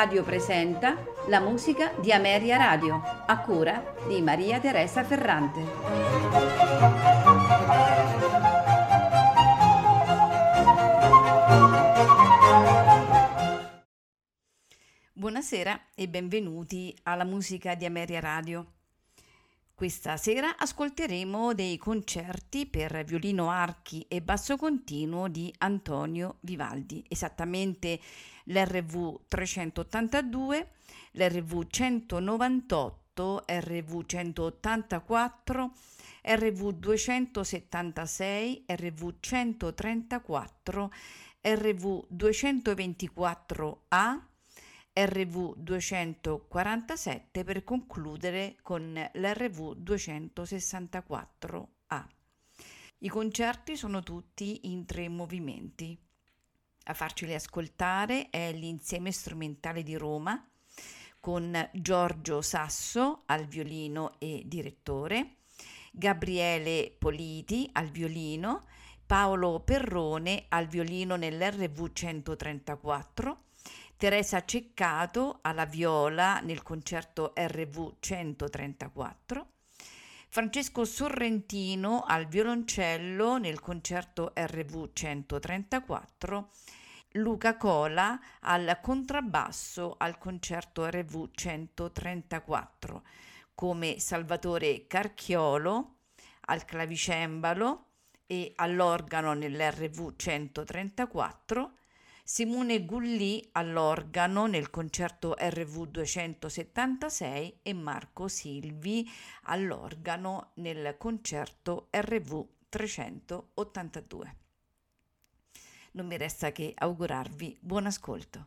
Radio presenta la musica di Ameria Radio, a cura di Maria Teresa Ferrante. Buonasera e benvenuti alla musica di Ameria Radio. Questa sera ascolteremo dei concerti per violino, archi e basso continuo di Antonio Vivaldi, esattamente l'RV 382, l'RV 198, RV 184, RV 276, RV 134, RV 224A, RV 247 per concludere con l'RV 264A. I concerti sono tutti in tre movimenti. A farceli ascoltare è l'insieme strumentale di Roma con Giorgio Sasso al violino e direttore, Gabriele Politi al violino, Paolo Perrone al violino nell'RV 134, Teresa Ceccato alla viola nel concerto RV 134, Francesco Sorrentino al violoncello nel concerto RV 134, Luca Cola al contrabbasso al concerto RV 134, come Salvatore Carchiolo al clavicembalo e all'organo nell'RV 134, Simone Gulli all'organo nel concerto RV 276 e Marco Silvi all'organo nel concerto RV 382. Non mi resta che augurarvi buon ascolto.